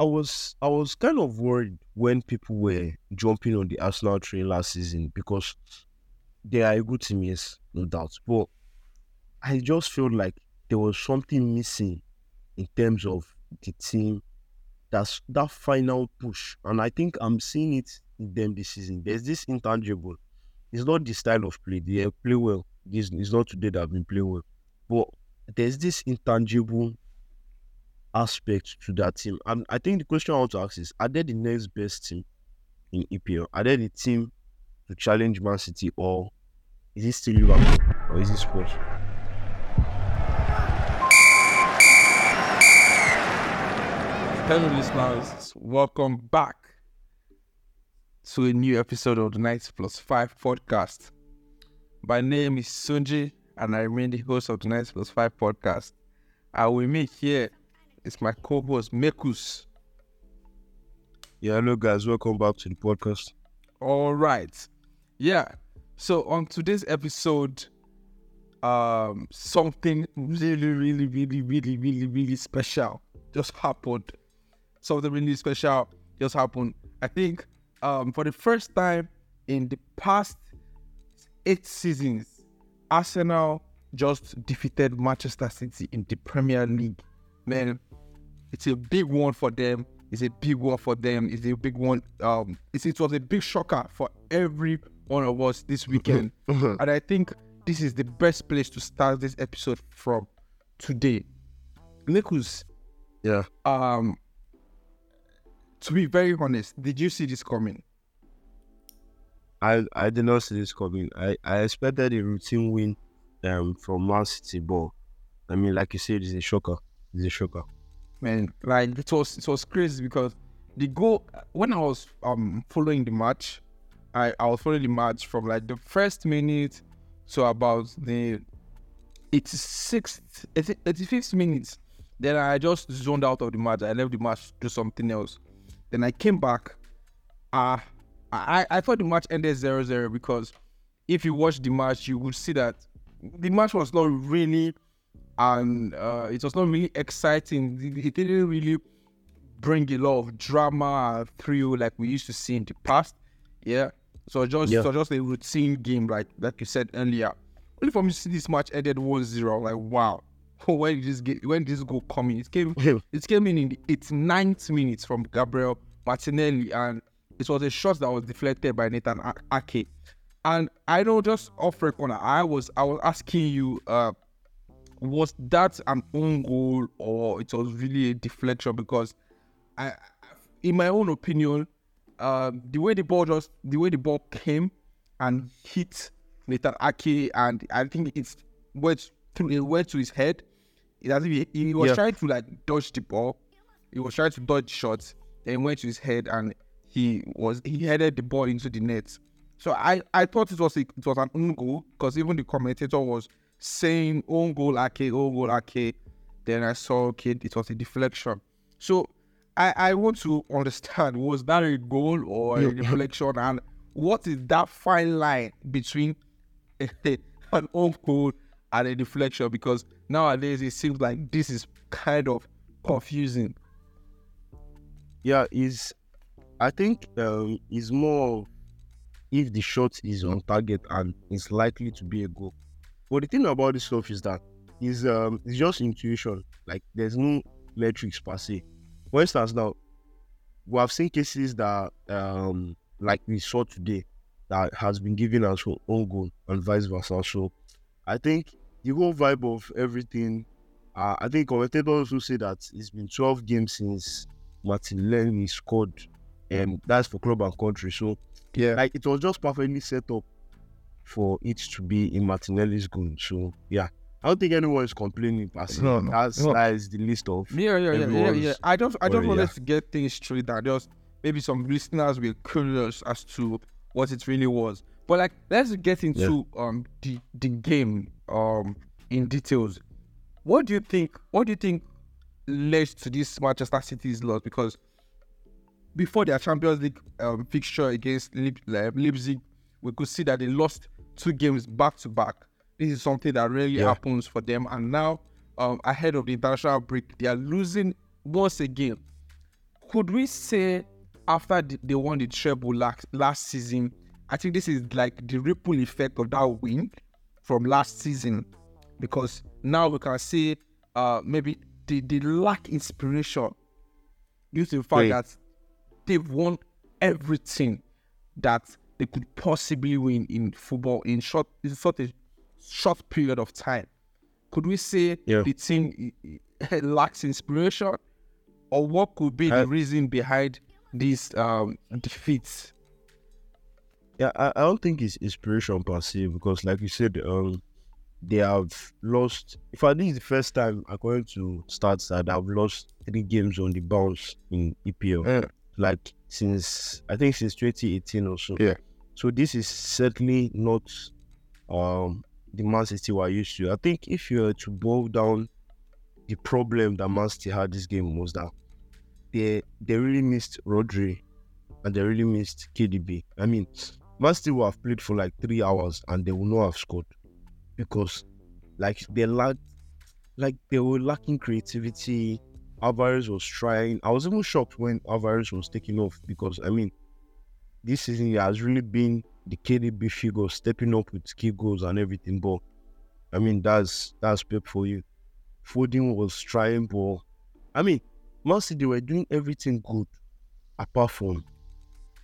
I was I was kind of worried when people were jumping on the Arsenal train last season because they are a good team, yes, no doubt. But I just felt like there was something missing in terms of the team. That's that final push, and I think I'm seeing it in them this season. There's this intangible. It's not the style of play. They play well. This is not today that have been playing well, but there's this intangible aspect to that team. And I think the question I want to ask is: Are they the next best team in EPL? Are they the team to challenge Man City, or is it still Liverpool, or is it Spurs? Hello, listeners. Welcome back to a new episode of the Ninety Plus Five podcast. My name is Tunji, and I remain the host of the Ninety Plus Five podcast. I will meet here is my co-host Mekus. Yeah, hello guys, welcome back to the podcast. All right, yeah. So on today's episode, um, something really, really, really, really, really, really special just happened. Something really special just happened. I think um, for the first time in the past eight seasons, Arsenal just defeated Manchester City in the Premier League. Man, it's a big one for them. It's a big one for them. It's a big one. Um, it's, it was a big shocker for every one of us this weekend. and I think this is the best place to start this episode from today. Nicholas, Yeah, um, to be very honest, did you see this coming? I I did not see this coming. I, I expected a routine win um from Man City, but I mean, like you said, it's a shocker. It's a shocker. Man like it was it was crazy because the goal when i was um following the match i i was following the match from like the first minute to about the 86th 80 85th minute. Then i just zoned out of the match. I left the match to do something else. Then i came back. Uh i i thought the match ended 0-0 because if you watch the match you would see that the match was not really and uh, it was not really exciting. It, didn't really bring a lot of drama thrill like we used to see in the past. Yeah. So just Yeah. so just a routine game, like like you said earlier. Only for me to see this match ended 1-0, like wow. When did this get when did this goal come in? It came it came in in the 89th minute from Gabriel Martinelli, and it was a shot that was deflected by Nathan Ake. And I know just off record, I was I was asking you, uh, was that an own goal or it was really a deflection? Because I, in my own opinion, uh, the way the ball just the way the ball came and hit Nathan Ake, and I think it's went through it went to his head. It as if he, he was Yeah. trying to like dodge the ball. He was trying to dodge shots. Then went to his head and he was he headed the ball into the net. So I, I thought it was a, it was an own goal because even the commentator was saying own goal Ake, own goal Ake. Then I saw okay, it was a deflection. So I, I want to understand was that a goal or a Yeah. deflection and what is that fine line between an own goal and a deflection because nowadays it seems like this is kind of confusing. Yeah, is I think um is more if the shot is on target and it's likely to be a goal. But the thing about this stuff is that is um it's just intuition. Like there's no metrics per se. For instance, now we have seen cases that um like we saw today that has been given as o- own goal and vice versa. So I think the whole vibe of everything. Uh, I think commentators also say that it's been 12 games since Martin Martinelli scored, and that's for club and country. So Yeah. like it was just perfectly set up for it to be in Martinelli's goal. So yeah, I don't think anyone is complaining. Per se. No, no, That's no. that is the list of Yeah, yeah, yeah, yeah, yeah. everyone's I just, I just worry, wanted yeah. to get things straight. That just maybe some listeners were curious as to what it really was. But like, let's get into um the the game um in details. What do you think? What do you think led to this Manchester City's loss? Because before their Champions League um, fixture against Leip- Leipzig, we could see that they lost two games back to back. This is something that rarely Yeah. happens for them. And now, um, ahead of the international break, they are losing once again. could we say after the, they won the treble last, last season, I think this is like the ripple effect of that win from last season because now we can see uh maybe they, they lack inspiration due to the fact Right. that they've won everything that they could possibly win in football in short in such a short period of time. Could we say Yeah. the team lacks inspiration, or what could be I- the reason behind these um, defeats? Yeah, I, I don't think it's inspiration per se because, like you said, um, they have lost. If I think it's the first time according to stats that I've lost three games on the bounce in EPL, Yeah. like since I think since 2018 or so. Yeah. So this is certainly not um the Man City we're used to. I think if you were to boil down the problem that Man City had this game was that they they really missed Rodri and they really missed KDB. I mean, Man City will have played for like three hours and they will not have scored because like they lacked like they were lacking creativity. Alvarez was trying. I was even shocked when Alvarez was taking off because I mean this season he has really been the KDB figure stepping up with key goals and everything. But I mean that's that's Pep for you. Foden was trying, but I mean, Man City were doing everything good apart from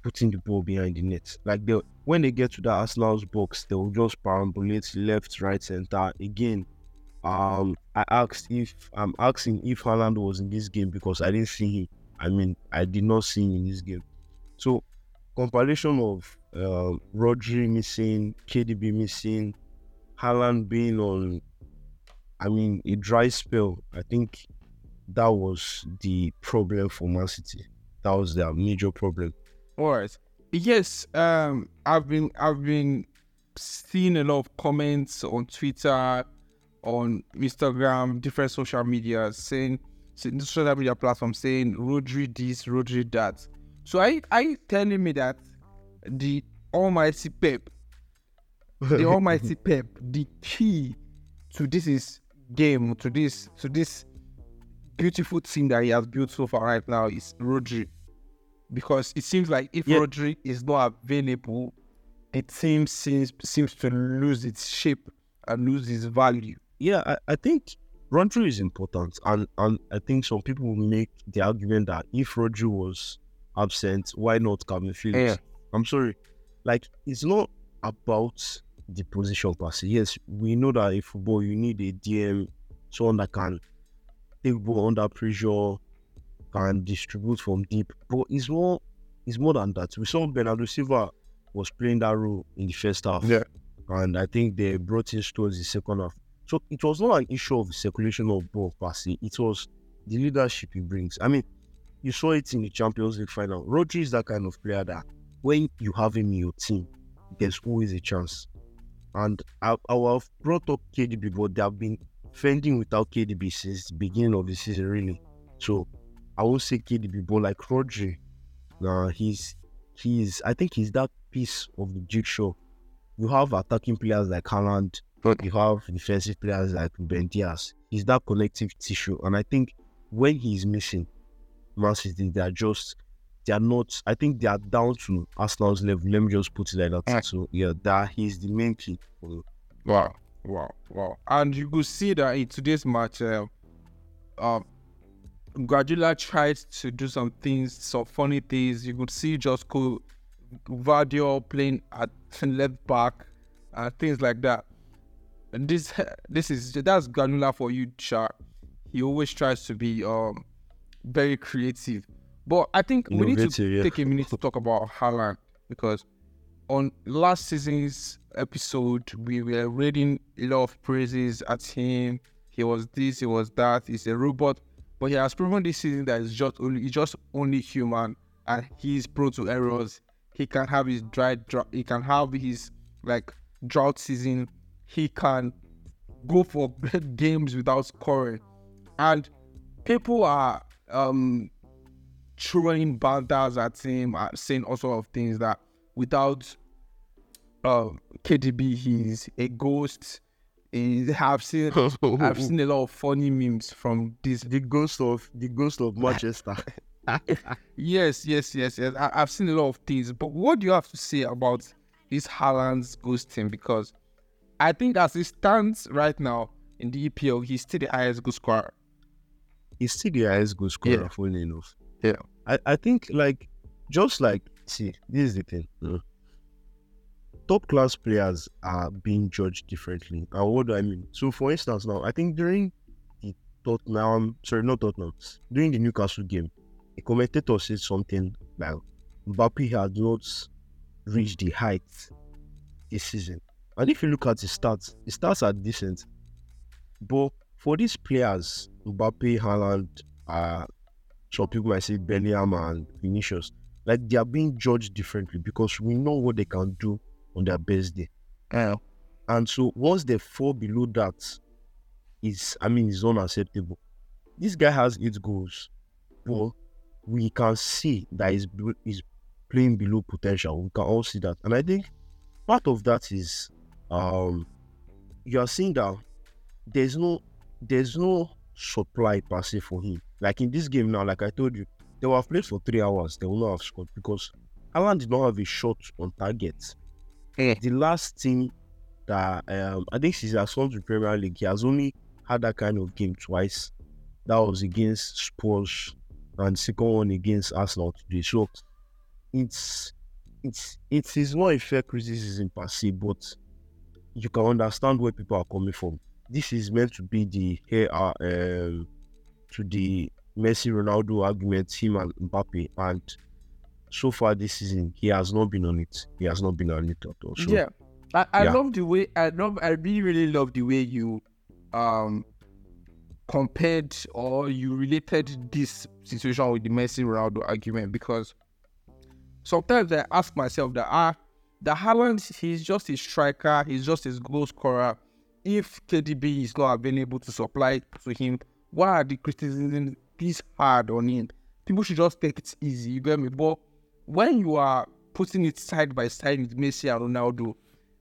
putting the ball behind the net. Like they when they get to the Arsenal's box, they will just perambulate left, right, center. Again, um, I asked if I'm asking if Haaland was in this game because I didn't see him. I mean, I did not see him in this game. So compilation of um, Rodri missing, KDB missing, Haaland being on, I mean, a dry spell. I think that was the problem for Man City. That was their major problem. All right. Yes, um, I've been I've been seeing a lot of comments on Twitter, on Instagram, different social media saying social media platforms saying Rodri this, Rodri that. So I are you telling me that the almighty Pep, the almighty Pep, the key to this is game, to this to this beautiful team that he has built so far right now is Rodri because it seems like if Yeah. Rodri is not available, the team seems seems to lose its shape and lose its value. yeah, I, I think Rodri is important, and and I think some people will make the argument that if Rodri was absent, why not Calvin Phillips? Yeah. I'm sorry, like it's not about the position per se. Yes, we know that in football you need a DM, someone that can take ball under pressure, can distribute from deep. But it's more, it's more than that. We saw Bernardo Silva was playing that role in the first half. Yeah. And I think they brought in towards the second half. So it was not an issue of circulation of ball per se. It was the leadership he brings. I mean, you saw it in the Champions League final. Rodri is that kind of player that when you have him in your team, there's always a chance. And I, I have brought up KDB, but they have been fending without KDB since the beginning of the season, really. So I won't say KDB, but like Rodri, uh, he's he's I think he's that piece of the jigsaw. You have attacking players like Haaland, you have defensive players like Ben Diaz. He's that connective tissue, and I think when he's missing, Man City they are just they are not. I think they are down to Arsenal's level. Let me just put it like that. Right. So yeah, that he's the main key. Wow, wow, wow! And you could see that in today's match, uh, um, Guardiola tried to do some things, some funny things. You could see Josko Gvardiol playing at left back and things like that. And this, this is that's Guardiola for you, Shark. He always tries to be um very creative. But I think we need to yeah. take a minute to talk about Haaland because on last season's episode, we were reading a lot of praises at him. He was this, he was that. He's a robot, but he has proven this season that he's just only he's just only human, and he's prone to errors. He can have his dry, drought. He can have his like drought season. He can go for games without scoring, and people are um throwing banders at him, uh, saying all sort of things that without uh, KDB, he's a ghost. He, I've seen I've seen a lot of funny memes from this. the ghost of the ghost of Manchester. yes, yes, yes, yes. I, have seen a lot of things, but what do you have to say about this Haaland's ghosting? Because I think as it stands right now in the EPL, he's still the highest goal scorer. He's still the highest goal scorer, Yeah. funny enough. Yeah. I, I think like just like see, this is the thing. mm. Top class players are being judged differently. And what do I mean? So for instance now, I think during the Tottenham sorry, not Tottenham, during the Newcastle game, a commentator said something like Mbappe had not reached the height this season. And if you look at his stats, his stats are decent. But for these players, Mbappe, Haaland, uh, some people might say Bellingham and Vinicius, like they are being judged differently because we know what they can do on their best day. Yeah. And so once they fall below that, is I mean, it's unacceptable. This guy has eight goals, but we can see that he's, he's playing below potential. We can all see that, and I think part of that is um you are seeing that there's no there's no supply per se for him. Like in this game now, like I told you, they will have played for three hours, they will not have scored because Haaland did not have a shot on target. Eh. The last team that um I think since he has come to Premier League, he has only had that kind of game twice. That was against Spurs and second one against Arsenal today. So it's it's it is not a fair criticism per se, but you can understand where people are coming from. This is meant to be the here are um, to the Messi Ronaldo argument, him and Mbappe, and so far this season he has not been on it. He has not been on it at all. So yeah. I, I yeah. love the way I love I really really love the way you um compared or you related this situation with the Messi Ronaldo argument because sometimes I ask myself that ah the Haaland he's just a striker, he's just a goal scorer. If KDB is not available to supply to him, why are the criticism this hard on him? People should just take it easy, you get me? But when you are putting it side by side with Messi and Ronaldo,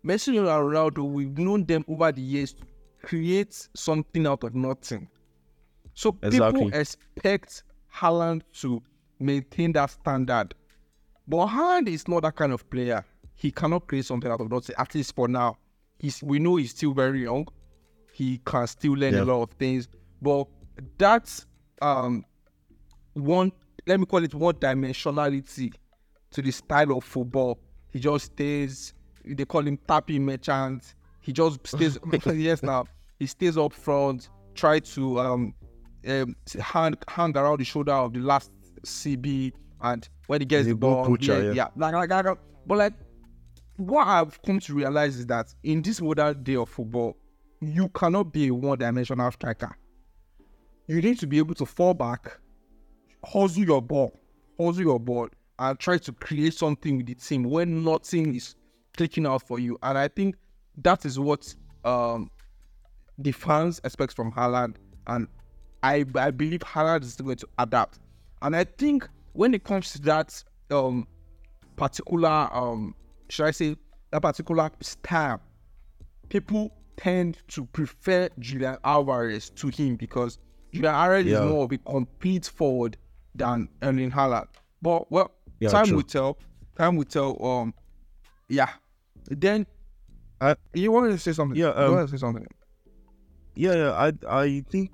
Messi and Ronaldo, we've known them over the years to create something out of nothing. So Exactly. people expect Haaland to maintain that standard. But Haaland is not that kind of player. He cannot create something out of nothing, at least for now. He's we know he's still very young. He can still learn Yeah. a lot of things. But that's um one let me call it one dimensionality to the style of football. He just stays they call him tapping merchant. He just stays yes now. He stays up front, try to um, um hand hand around the shoulder of the last CB and when he gets the ball, coacher, yeah, yeah. yeah, like, like, like, but like what I've come to realize is that in this modern day of football, you cannot be a one-dimensional striker. You need to be able to fall back, hustle your ball, hustle your ball, and try to create something with the team when nothing is clicking out for you. And I think that is what um, the fans expect from Haaland, and I I believe Haaland is going to adapt. And I think when it comes to that um, particular um, should I say that particular style, people tend to prefer Julian Alvarez to him because Julian Alvarez Yeah. is more of a complete forward than Erling Haaland. But well, Yeah, time true. will tell. Time will tell. Um, yeah. Then I- you wanted to say something? Yeah, you um, wanted to say something. Yeah, yeah, I I think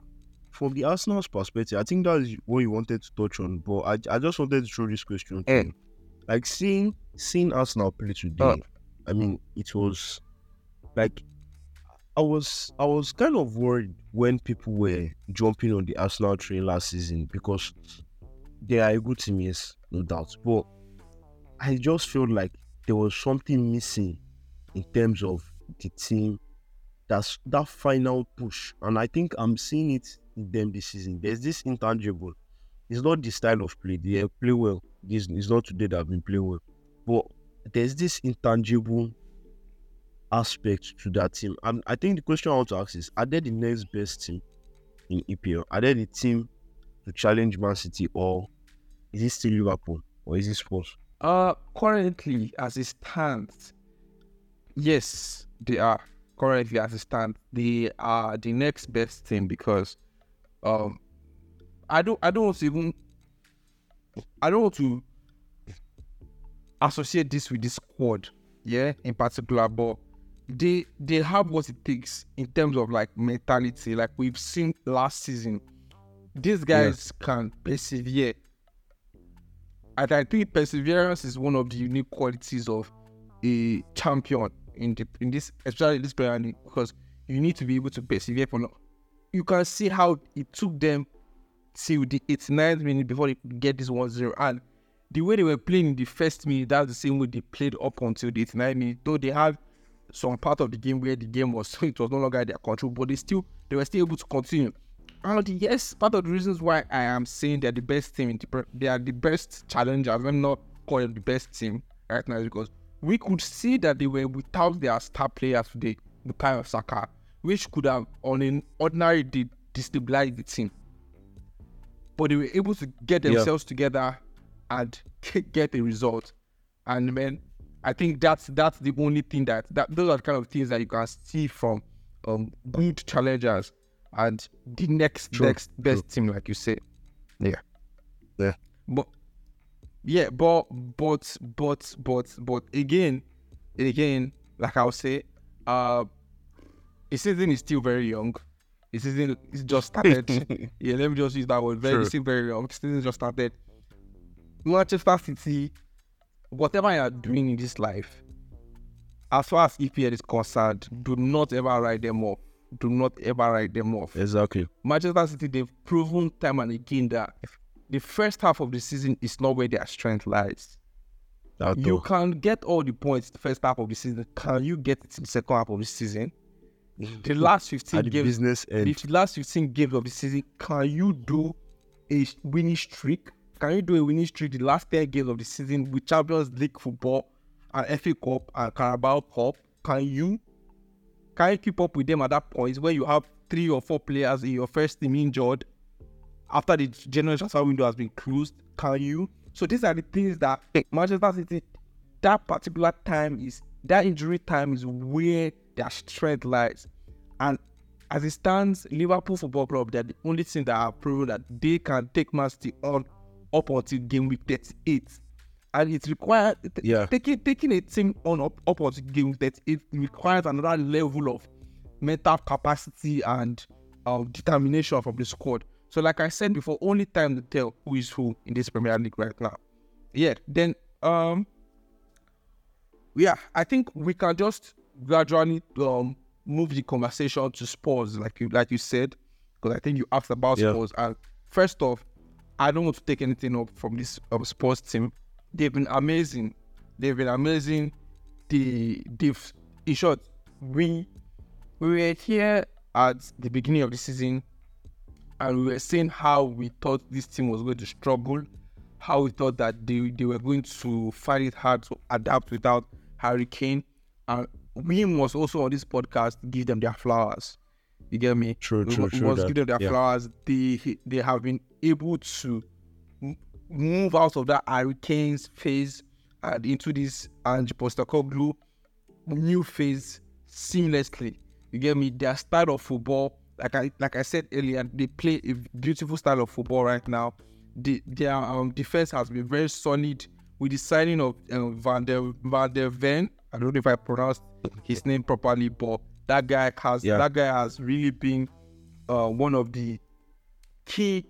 from the Arsenal's perspective, I think that is what you wanted to touch on. But I, I just wanted to throw this question to you. Like seeing seeing Arsenal play today, Uh. I mean, it was like I was I was kind of worried when people were jumping on the Arsenal train last season because they are a good team, yes, no doubt. But I just felt like there was something missing in terms of the team that's that final push. And I think I'm seeing it in them this season. There's this intangible. It's not the style of play. They play well. This it's not today that have been playing well. But there's this intangible aspect to that team. And I think the question I want to ask is are they the next best team in EPL? Are they the team to challenge Man City or is it still Liverpool or is it Spurs? Uh, currently, as it stands, yes, they are. Currently, as it stands, they are the next best team because, um, I don't, I don't even I don't want to associate this with this squad, yeah, in particular, but they they have what it takes in terms of like mentality. Like we've seen last season, these guys can persevere. And I think perseverance is one of the unique qualities of a champion in the in this especially in this League because you need to be able to persevere for long. You can see how it took them till the 89th minute before they get this 1-0 and the way they were playing in the first minute, that's the same way they played up until the 89 minute. Though they had some part of the game where the game was it was no longer their control, but they still they were still able to continue. And yes, part of the reasons why I am saying they're the best team, in the, they are the best challengers. I'm not calling the best team right now because we could see that they were without their star players today, the kind of Saka, which could have on an ordinary day destabilized the team. But they were able to get Yeah. themselves together and get a result. And man, I think that's that's the only thing that that those are the kind of things that you can see from um good challengers and the next True, next best team, like you say. Yeah. Yeah. But yeah, but but but but but again, again, like I'll say, uh the season is still very young. The season is just started. yeah, let me just use that word. Very it's still very young. The season just started. Manchester City, whatever you are doing in this life, as far as EPL is concerned, do not ever write them off. Do not ever write them off. Exactly. Manchester City, they've proven time and again that the first half of the season is not where their strength lies. At You all. can get all the points the first half of the season. Can you get it in the second half of the season? The last 15 the games, the last 15 games of the season, can you do a winning streak? Can you do a winning streak the last 10 games of the season with Champions League football and FA Cup and Carabao Cup? Can you? Can you keep up with them at that point where you have three or four players in your first team injured after the general transfer window has been closed? Can you? So these are the things that Manchester City, that particular time is that injury time is where their strength lies. And as it stands, Liverpool Football Club, they're the only team that have proven that they can take Man City on up until game week 38. And it requires Yeah. taking taking a team on up, up until game week 38 requires another level of mental capacity and um, determination from the squad. So, like I said before, only time to tell who is who in this Premier League right now. Yeah, then um yeah, I think we can just gradually um move the conversation to Spurs, like you like you said, because I think you asked about Yeah. Spurs. And first off, I don't want to take anything up from this um, Spurs team. They've been amazing. They've been amazing. They they've in short, we we were here at the beginning of the season and we were saying how we thought this team was going to struggle, how we thought that they, they were going to find it hard to adapt without Harry Kane. And we must also on this podcast give them their flowers. You get me? True, we, true, we true must that. give them their Yeah. flowers. They they have been able to move out of that Harry Kane's phase and into this Ange Postecoglou new phase seamlessly. You get me? Their style of football, like I like I said earlier, they play a beautiful style of football right now. The, their um, defense has been very solid with the signing of um, Van der Van der Ven. I don't know if I pronounced his name properly, but that guy has Yeah. that guy has really been uh, one of the key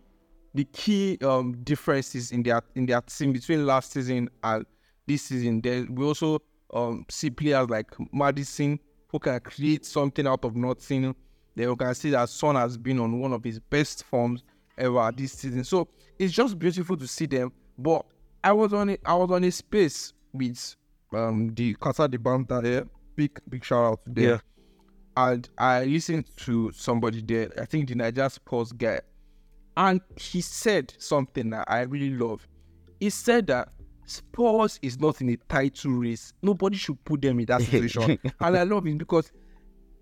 the key um differences in their in their team between last season and this season. Then we also um see players like Maddison who can create something out of nothing. Then you can see that Son has been on one of his best forms ever this season. So it's just beautiful to see them. But I was on a, I was on a space with um the Casa de Banta here. Big big shout out to them Yeah. And I listened to somebody there, I think the Niger Sports guy, and he said something that I really love. He said that Spurs is not in a title race. Nobody should put them in that situation. and I love it because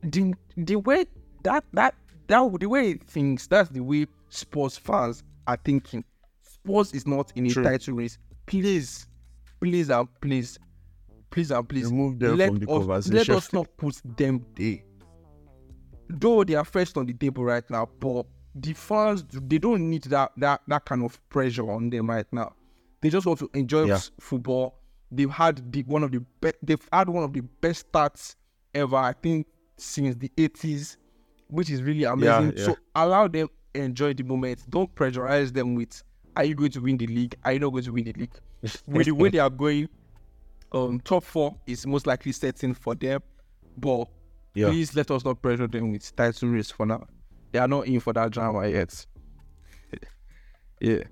the the way that that that the way he thinks, that's the way Spurs fans are thinking. Spurs is not in a True. title race. Please, please and please, please and please Remove them let from the us, conversation. Let us not put them there. Though they are first on the table right now, but the fans they don't need that that that kind of pressure on them right now. They just want to enjoy Yeah. football. They've had the, one of the best. They've had one of the best starts ever. I think since the eighties, which is really amazing. yeah. So allow them enjoy the moment. Don't pressurize them with are you going to win the league? Are you not going to win the league? with the way they are going, um, top four is most likely setting for them. But Yeah. please let us not pressure them with title race for now. They are not in for that drama yet. yeah.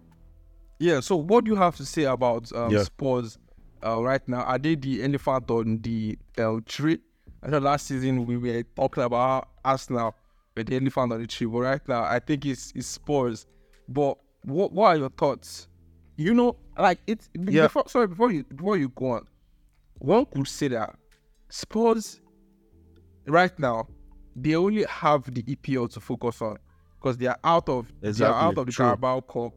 Yeah. So what do you have to say about um, Yeah. Spurs uh, right now? Are they the elephant on the uh, tree? I know last season we were talking about Arsenal with the elephant on the tree, but right now I think it's, it's Spurs. But what what are your thoughts? You know, like it's Yeah. before sorry, before you before you go on, one could say that Spurs right now they only have the EPL to focus on because they are out of they are out of the true. Carabao Cup.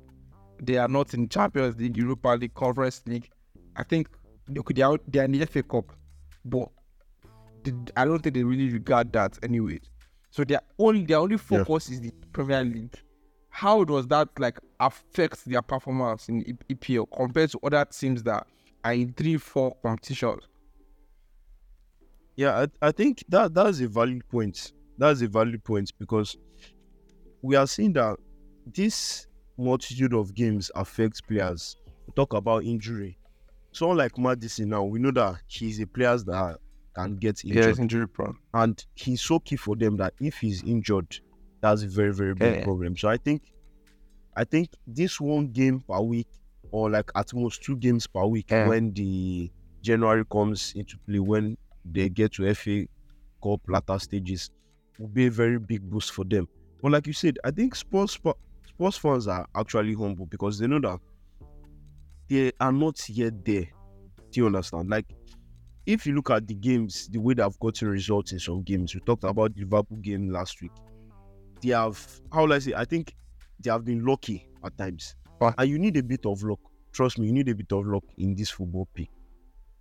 They are not in Champions League, Europa League, Conference League. I think they could they are, they are in the FA Cup, but they, I don't think they really regard that anyway. So their only their only Yeah. focus is the Premier League. How does that like affect their performance in EPL compared to other teams that are in three, four competitions? Yeah, I, I think that that's a valid point. That's a valid point because we are seeing that this multitude of games affects players. We talk about injury. Someone like Maddison now, we know that he's a player that can get injured. injury prone. and he's so key for them that if he's injured, that's a very very big Yeah. problem. So I think, I think this one game per week or like at most two games per week Yeah. when the January comes into play when they get to FA Cup latter stages will be a very big boost for them. But like you said, I think Spurs Spurs fans are actually humble because they know that they are not yet there. Do you understand? Like if you look at the games, the way they've gotten results in some games, we talked about the Liverpool game last week. They have, how will I say, I think they have been lucky at times. Right. And you need a bit of luck. Trust me, you need a bit of luck in this football pitch.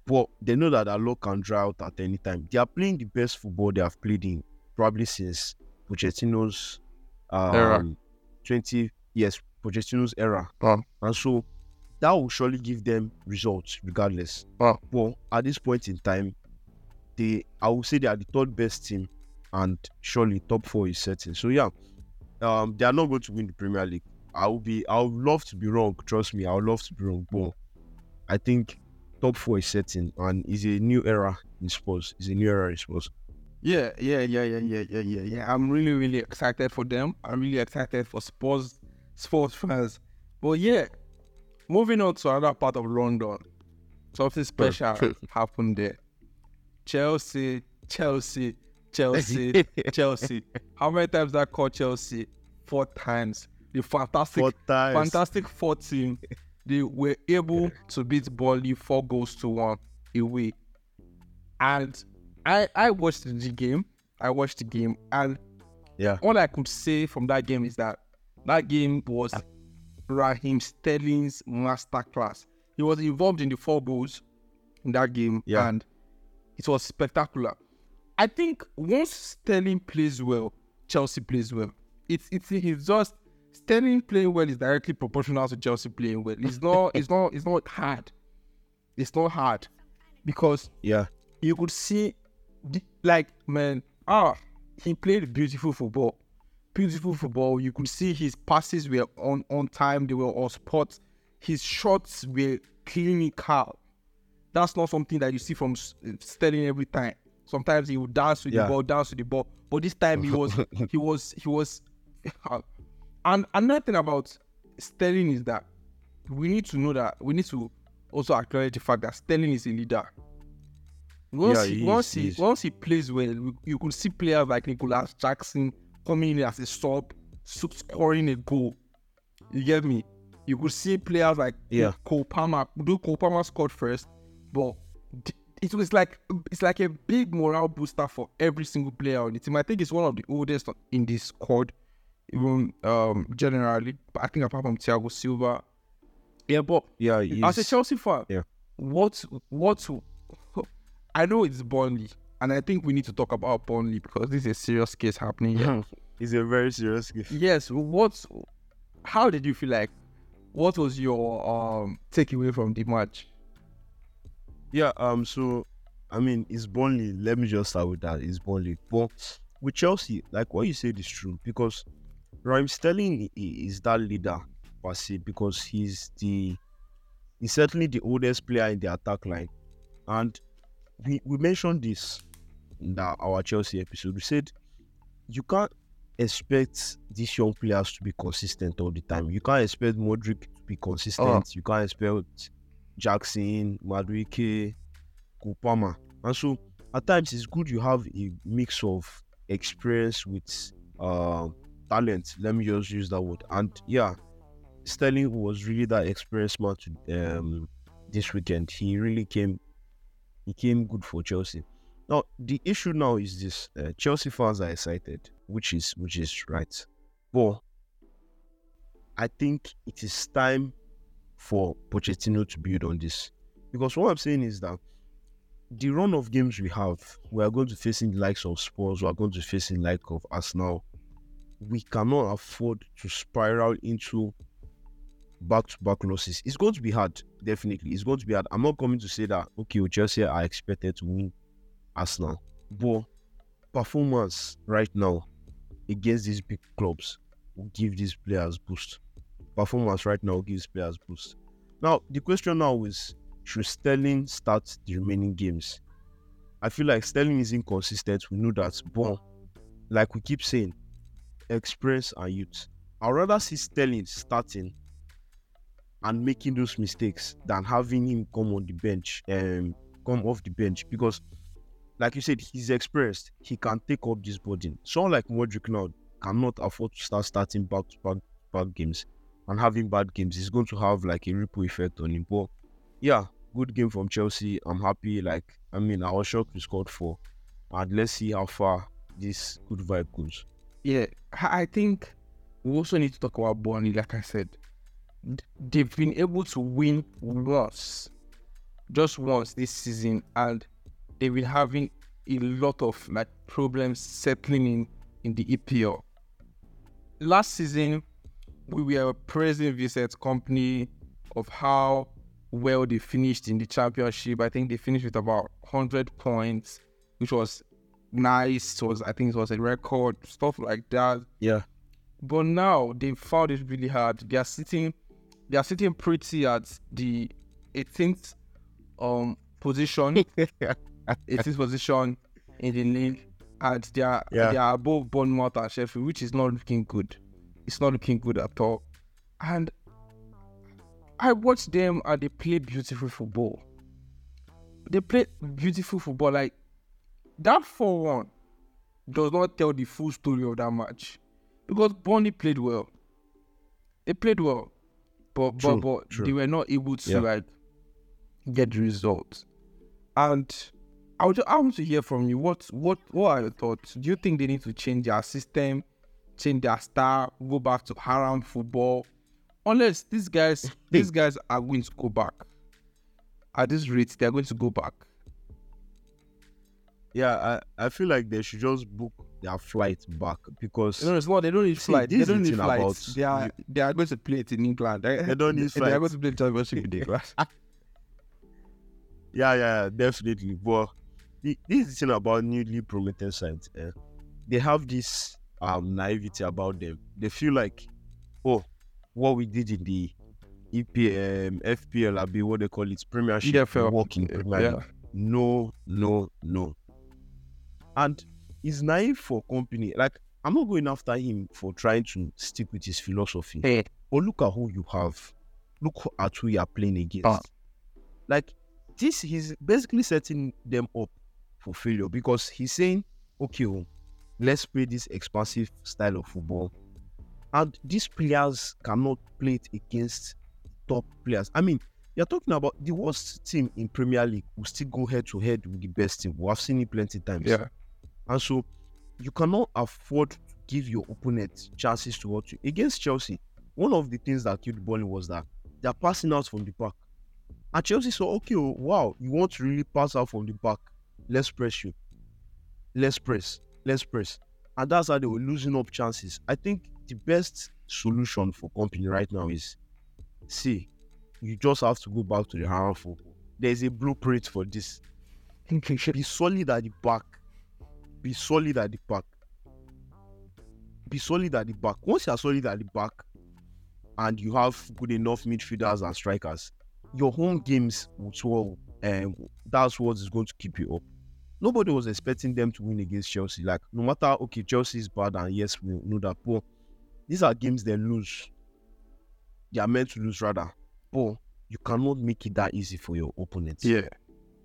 But they know that luck can dry out at any time. They are playing the best football they have played in probably since Pochettino's um, Era. 20 yes, Pochettino's era. Wow. And so that will surely give them results regardless. Wow. But at this point in time, they I would say they are the third best team and surely top four is certain. So yeah, um they are not going to win the Premier League. I would be I would love to be wrong, trust me, I would love to be wrong. But I think top four is certain and is a new era in Spurs. It's a new era in Spurs. Yeah, yeah, yeah, yeah, yeah, yeah, yeah, yeah. I'm really, really excited for them. I'm really excited for Spurs Spurs fans. But yeah, moving on to another part of London. Something special happened there. Chelsea, Chelsea, Chelsea, Chelsea. How many times did I call Chelsea? Four times. The fantastic Four times. fantastic four team. They were able to beat Burnley four goals to one away. And I I watched the game. I watched the game, and Yeah. all I could say from that game is that that game was ah. Raheem Sterling's masterclass. He was involved in the four goals in that game, Yeah. and it was spectacular. I think once Sterling plays well, Chelsea plays well. It's it's it's just Sterling playing well is directly proportional to Chelsea playing well. It's not it's not it's not hard. It's not hard because Yeah. you could see, like, man, ah, he played beautiful football. Beautiful football. You could see his passes were on, on time, they were on spot. His shots were clinical. That's not something that you see from S- Sterling every time. Sometimes he would dance with Yeah. the ball, dance with the ball. But this time he was, he was, he was. and another thing about Sterling is that we need to know that we need to also acknowledge the fact that Sterling is a leader. Once Yeah, he, he is, once he he, once he plays well, you could see players like Nicolas Jackson coming in as a sub, scoring a goal. You get me? You could see players like Yeah. Cole Palmer. Do Cole Palmer scored first, but it was like it's like a big morale booster for every single player on the team. I think it's one of the oldest in this squad, even um generally. But I think apart from Thiago Silva, yeah. But Yeah. as a Chelsea fan, yeah. what what I know it's Burnley, and I think we need to talk about Burnley because this is a serious case happening here. It's a very serious case. yes, what? How did you feel like? what was your um takeaway from the match? Yeah, um, so I mean, it's Burnley. Let me just start with that. It's Burnley. But with Chelsea, like what you said is true because Raheem Sterling is that leader per se because he's the he's certainly the oldest player in the attack line, and we we mentioned this in that our Chelsea episode. We said you can't expect these young players to be consistent all the time. You can't expect Mudryk to be consistent. You can't expect Jackson, Madueke, Kupama. And so at times it's good you have a mix of experience with uh, talent. Let me just use that word. And yeah, Sterling was really that experienced man to, um, this weekend. He really came he came good for Chelsea. Now the issue now is this: uh, Chelsea fans are excited, which is which is right, but I think it is time for Pochettino to build on this because what I'm saying is that the run of games we have, we are going to facing the likes of Spurs, we are going to facing like of Arsenal. We cannot afford to spiral into back-to-back losses. It's going to be hard, definitely. It's going to be hard. I'm not coming to say that okay, Chelsea are expected to win Arsenal, but performance right now against these big clubs will give these players boost. Performance right now gives players boost. Now the question now is should Sterling start the remaining games? I feel like Sterling is inconsistent. We know that, but like we keep saying, experience and youth. I'd rather see Sterling starting and making those mistakes than having him come on the bench and um, come off the bench because, like you said, he's experienced. He can take up this burden. Someone like Mudryk now cannot afford to start starting back to back back games and having bad games. He's going to have like a ripple effect on him. But yeah, good game from Chelsea. I'm happy. Like, I mean, I was shocked we scored four. And let's see how far this good vibe goes. Yeah, I think we also need to talk about Burnley. Like I said, they've been able to win once, just once this season, and they've been having a lot of like problems settling in in the EPL. Last season, we were praising Vincent Kompany of how well they finished in the championship. I think they finished with about 100 points, which was nice. Was I think it was a record, stuff like that. Yeah. But now they found it really hard. They are sitting, they are sitting pretty at the 18th um position, 18th position in the league, and they are Yeah. they are above Bournemouth and Sheffield, which is not looking good. It's not looking good at all. And I watched them and they play beautiful football. They play beautiful football. Like that 4 1 does not tell the full story of that match because Burnley played well. They played well, but but, True, but true. they were not able to Yeah. like get the results. And I would I want to hear from you. What what what are your thoughts? Do you think they need to change their system, change their style, go back to haram football? Unless these guys these guys are going to go back. At this rate, they're going to go back. Yeah, I, I feel like they should just book their flight back because No, it's not. They don't need See, flights. They don't need flights. They are you- they are going to play it in England. They don't need They are going to play championship in England. Yeah, yeah, definitely. But the, this is the thing about newly promoted sides. Eh? They have this um naivety about them. They feel like, oh, what we did in the EPM, FPL, I be what they call it, Premiership, EFL. work Premier Yeah. No, no, no. And he's naive for Kompany. Like I'm not going after him for trying to stick with his philosophy. Hey, But look at who you have. Look at who you are playing against. Ah. Like this, he's basically setting them up for failure because he's saying, okay, oh, let's play this expansive style of football. And these players cannot play it against top players. I mean, you're talking about the worst team in Premier League will still go head to head with the best team. We have seen it plenty times. yeah. And so you cannot afford to give your opponent chances to watch you. Against Chelsea, one of the things that killed Burnley was that they're passing out from the back. And Chelsea saw, okay, oh, wow, you want to really pass out from the back. Let's press you. Let's press. Let's press. And that's how they were losing up chances. I think the best solution for Kompany right now is see, you just have to go back to the football. There's a blueprint for this. Be solid at the back. Be solid at the back. Be solid at the back. Once you are solid at the back and you have good enough midfielders and strikers, your home games will swell. Eh, and that's what is going to keep you up. Nobody was expecting them to win against Chelsea. Like, no matter, okay, Chelsea is bad, and yes, we know that. But these are games they lose. They are meant to lose, rather. But you cannot make it that easy for your opponents. Yeah.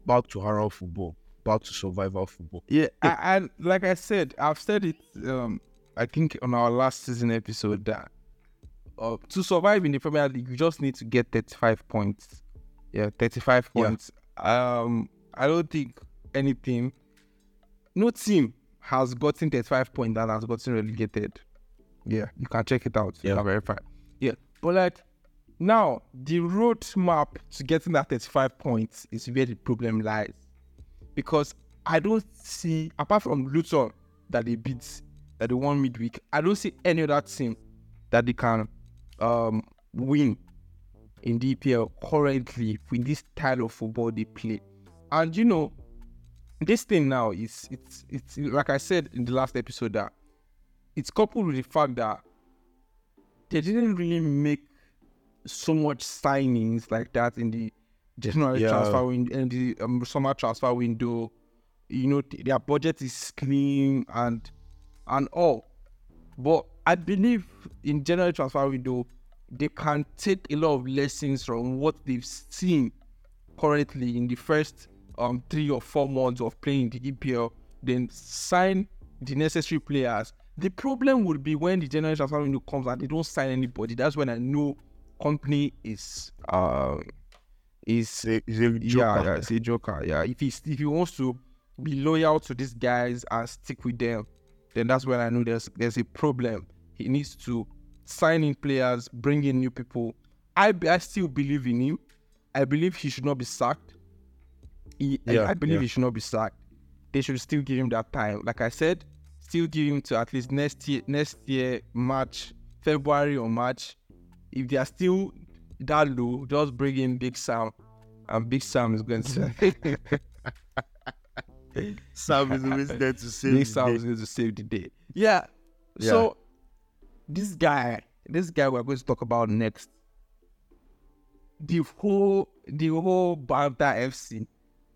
Back to Haram football. Back to survival football. Yeah, I, and like I said, I've said it. Um, I think on our last season episode that uh, to survive in the Premier League, you just need to get 35 points. Yeah, 35 Yeah. points. Um, I don't think anything, no team has gotten 35 points that has gotten relegated. Yeah, you can check it out. Yeah. verify. Yeah, but like now, the roadmap to getting that 35 points is where the problem lies because I don't see apart from Luton that they beat that they won midweek, I don't see any other team that they can um win in the currently with this style of football they play. And you know, this thing now is it's it's like I said in the last episode that it's coupled with the fact that they didn't really make so much signings like that in the general Yeah. transfer window and the um, summer transfer window. You know, th- their budget is clean and and all. But I believe in general transfer window, they can take a lot of lessons from what they've seen currently in the first um three or four months of playing the EPL, then sign the necessary players. The problem would be when the general transfer window comes and they don't sign anybody. That's when I know Kompany is uh is a, it's a yeah, joker. yeah, it's a joker. Yeah, if he if he wants to be loyal to these guys and stick with them, then that's when I know there's there's a problem. He needs to sign in players, bring in new people. I I still believe in him. I believe he should not be sacked. He, I- I, believe yeah. he should not be sacked. They should still give him that time. Like I said, still give him to at least next year, next year, March, February or March. If they are still that low, just bring in Big Sam, and Big Sam is going to Sam is always there to save Big the Sam day. is going to save the day. Yeah. Yeah. So this guy, this guy we're going to talk about next. The whole the whole Banter FC,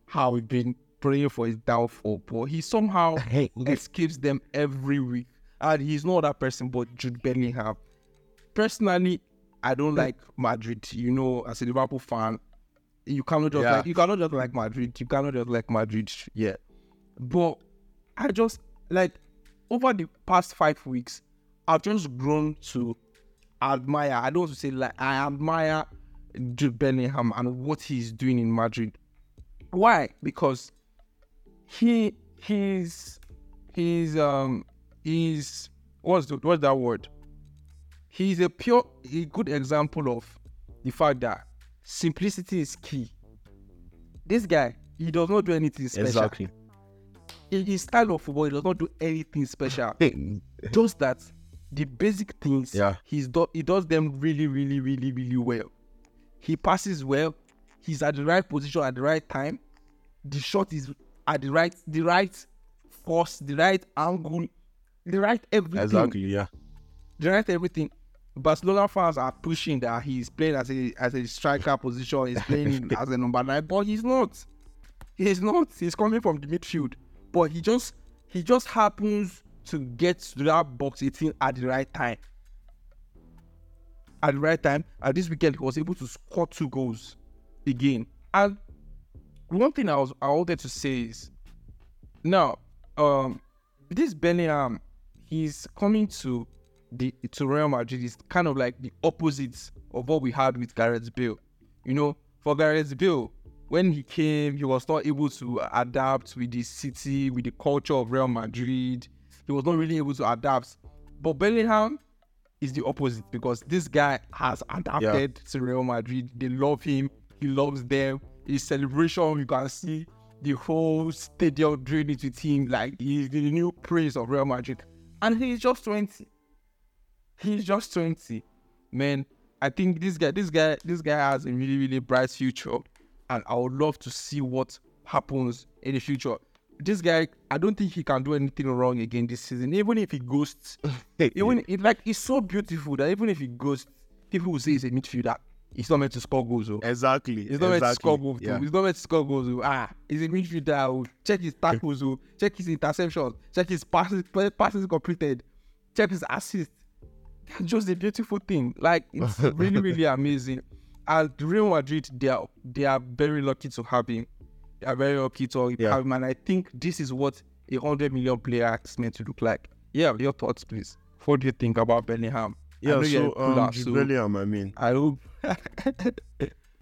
how we've been praying for his downfall, but he somehow escapes them every week. And he's not that person, but Jude Bellingham. Personally, I don't like Madrid. You know, as a Liverpool fan, you cannot just Yeah. like you cannot just like Madrid. You cannot just like Madrid. Yeah. But I just like over the past five weeks, I've just grown to admire. I don't want to say like I admire Jude Bellingham and what he's doing in Madrid. Why? Because he he's he's um he's what's the, what's that word? He's a pure a good example of the fact that simplicity is key. This guy, he does not do anything special. Exactly. In his style of football, he does not do anything special. Just that the basic things, Yeah. he's do, he does them really, really, really, really well. He passes well. He's at the right position at the right time. The shot is at the right, the right force, the right angle, the right everything Exactly. Yeah. the right everything. Barcelona fans are pushing that he's playing as a as a striker position, he's playing as a number nine, but he's not. He's not. He's coming from the midfield, but he just he just happens to get to that box 18 at the right time. At the right time, at this weekend he was able to score two goals again. And one thing I was I wanted to say is now, um, this Bellingham, he's coming to the to Real Madrid is kind of like the opposite of what we had with Gareth Bale. You know, for Gareth Bale, when he came, he was not able to adapt with the city, with the culture of Real Madrid. He was not really able to adapt. But Bellingham is the opposite because this guy has adapted to Real Madrid. They love him. He loves them. His celebration, you can see the whole stadium doing it with him. Like he's the new prince of Real Madrid. And he's just 20. He's just 20. Man, I think this guy, this guy, this guy has a really, really bright future, and I would love to see what happens in the future. This guy, I don't think he can do anything wrong again this season. Even if he ghosts, even it like it's so beautiful that even if he ghosts, people will say he's a midfielder. He's not meant to score goals. Oh. exactly. He's not meant to score goals. Yeah. He's not meant to score goals. oh. Ah, he's a midfielder. oh. Check his tackles. oh. Check his interceptions. Check his passes. Passes completed. Check his assists. That's just a beautiful thing. Like it's really, really amazing. And Real Madrid, they are they are very lucky to have him. They are very lucky to Yeah. have him. And I think this is what a hundred million player is meant to look like. Yeah, your thoughts, please. What do you think about Bellingham? Yeah, so um, so Bellingham, I mean, I hope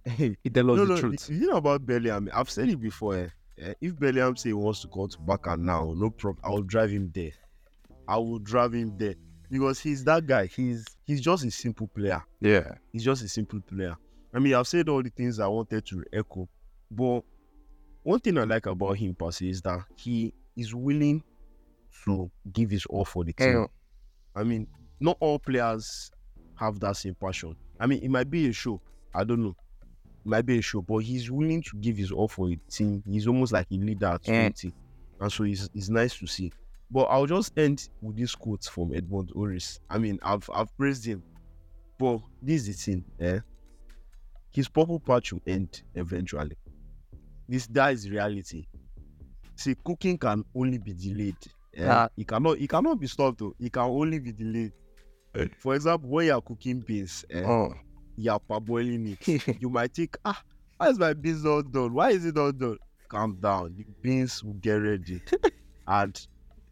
hey, he tell us no, the no, truth. You know about Bellingham, I've said it before. Eh, eh, if Bellingham say he wants to go to Barca now, no problem. I will drive him there. I will drive him there because he's that guy. He's he's just a simple player. Yeah. He's just a simple player. I mean, I've said all the things I wanted to echo, but one thing I like about him, per se, is that he is willing to give his all for the team. And oh. I mean, not all players have that same passion. I mean, it might be a show. I don't know. It might be a show, but he's willing to give his all for a team. He's almost like a leader at. 20. And so it's, it's nice to see. But I'll just end with this quote from Edmond Oris. I mean, I've I've praised him. But this is the thing, eh? His purple patch will end eventually. This that is reality. See, cooking can only be delayed. eh? Ah. It cannot it cannot be stopped though. It can only be delayed. For example, when you are cooking beans, eh, oh. you are parboiling it. you might think, ah, why is my beans not done? Why is it not done? Calm down. The beans will get ready. and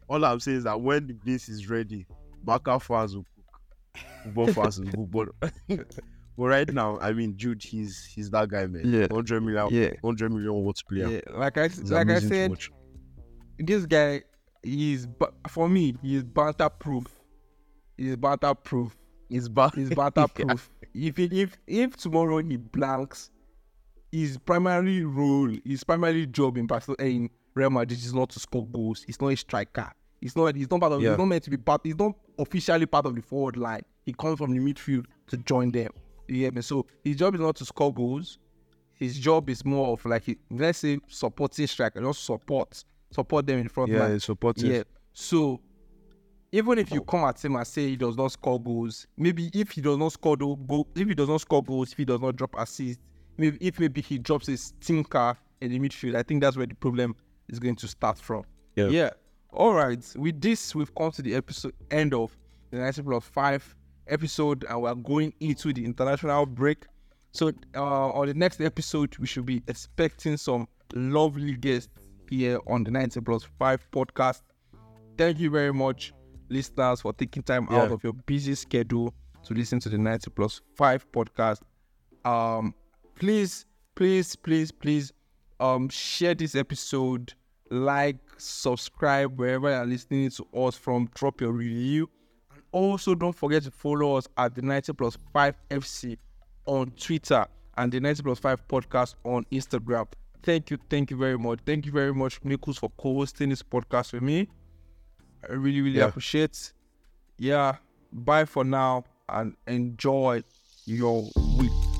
all I'm saying is that when the is ready, Barca fans will cook. Football fans will cook. But, but right now, I mean, Jude, he's he's that guy, man. Yeah. 100 million, Yeah. 100 million watts player. Yeah. Like I It's like I said, this guy he's bu- for me he's banter proof. He's banter proof. He's back. He's banter proof. If he, if if tomorrow he blanks, his primary role, his primary job in Barcelona in Real Madrid is not to score goals. He's not a striker. He's not. He's not part of. Yeah. He's not meant to be part. He's not officially part of the forward line. He comes from the midfield to join them. Get me? So his job is not to score goals. His job is more of like let's say supporting striker, just support, support them in front Yeah, line. he's supportive. Yeah. So even if you oh. come at him and say he does not score goals, maybe if he does not score tho- goal, if he does not score goals, if he does not drop assists, maybe if maybe he drops his stinker in the midfield, I think that's where the problem is going to start from. Yeah. Yeah. All right. With this, we've come to the episode end of the 90 plus five episode, and we're going into the international break. So uh, on the next episode, we should be expecting some lovely guests here on the 90 plus five podcast. Thank you very much, listeners, for taking time out of your busy schedule to listen to the 90 plus five podcast. Um, please, please, please, please, um, share this episode, like, subscribe wherever you're listening to us from. Drop your review, and also don't forget to follow us at the 90 plus five FC on Twitter and the 90 plus 5 podcast on Instagram. Thank you, thank you very much. Thank you very much, Mekus, for co-hosting this podcast with me. I really, really Yeah. appreciate. Yeah, bye for now and enjoy your week.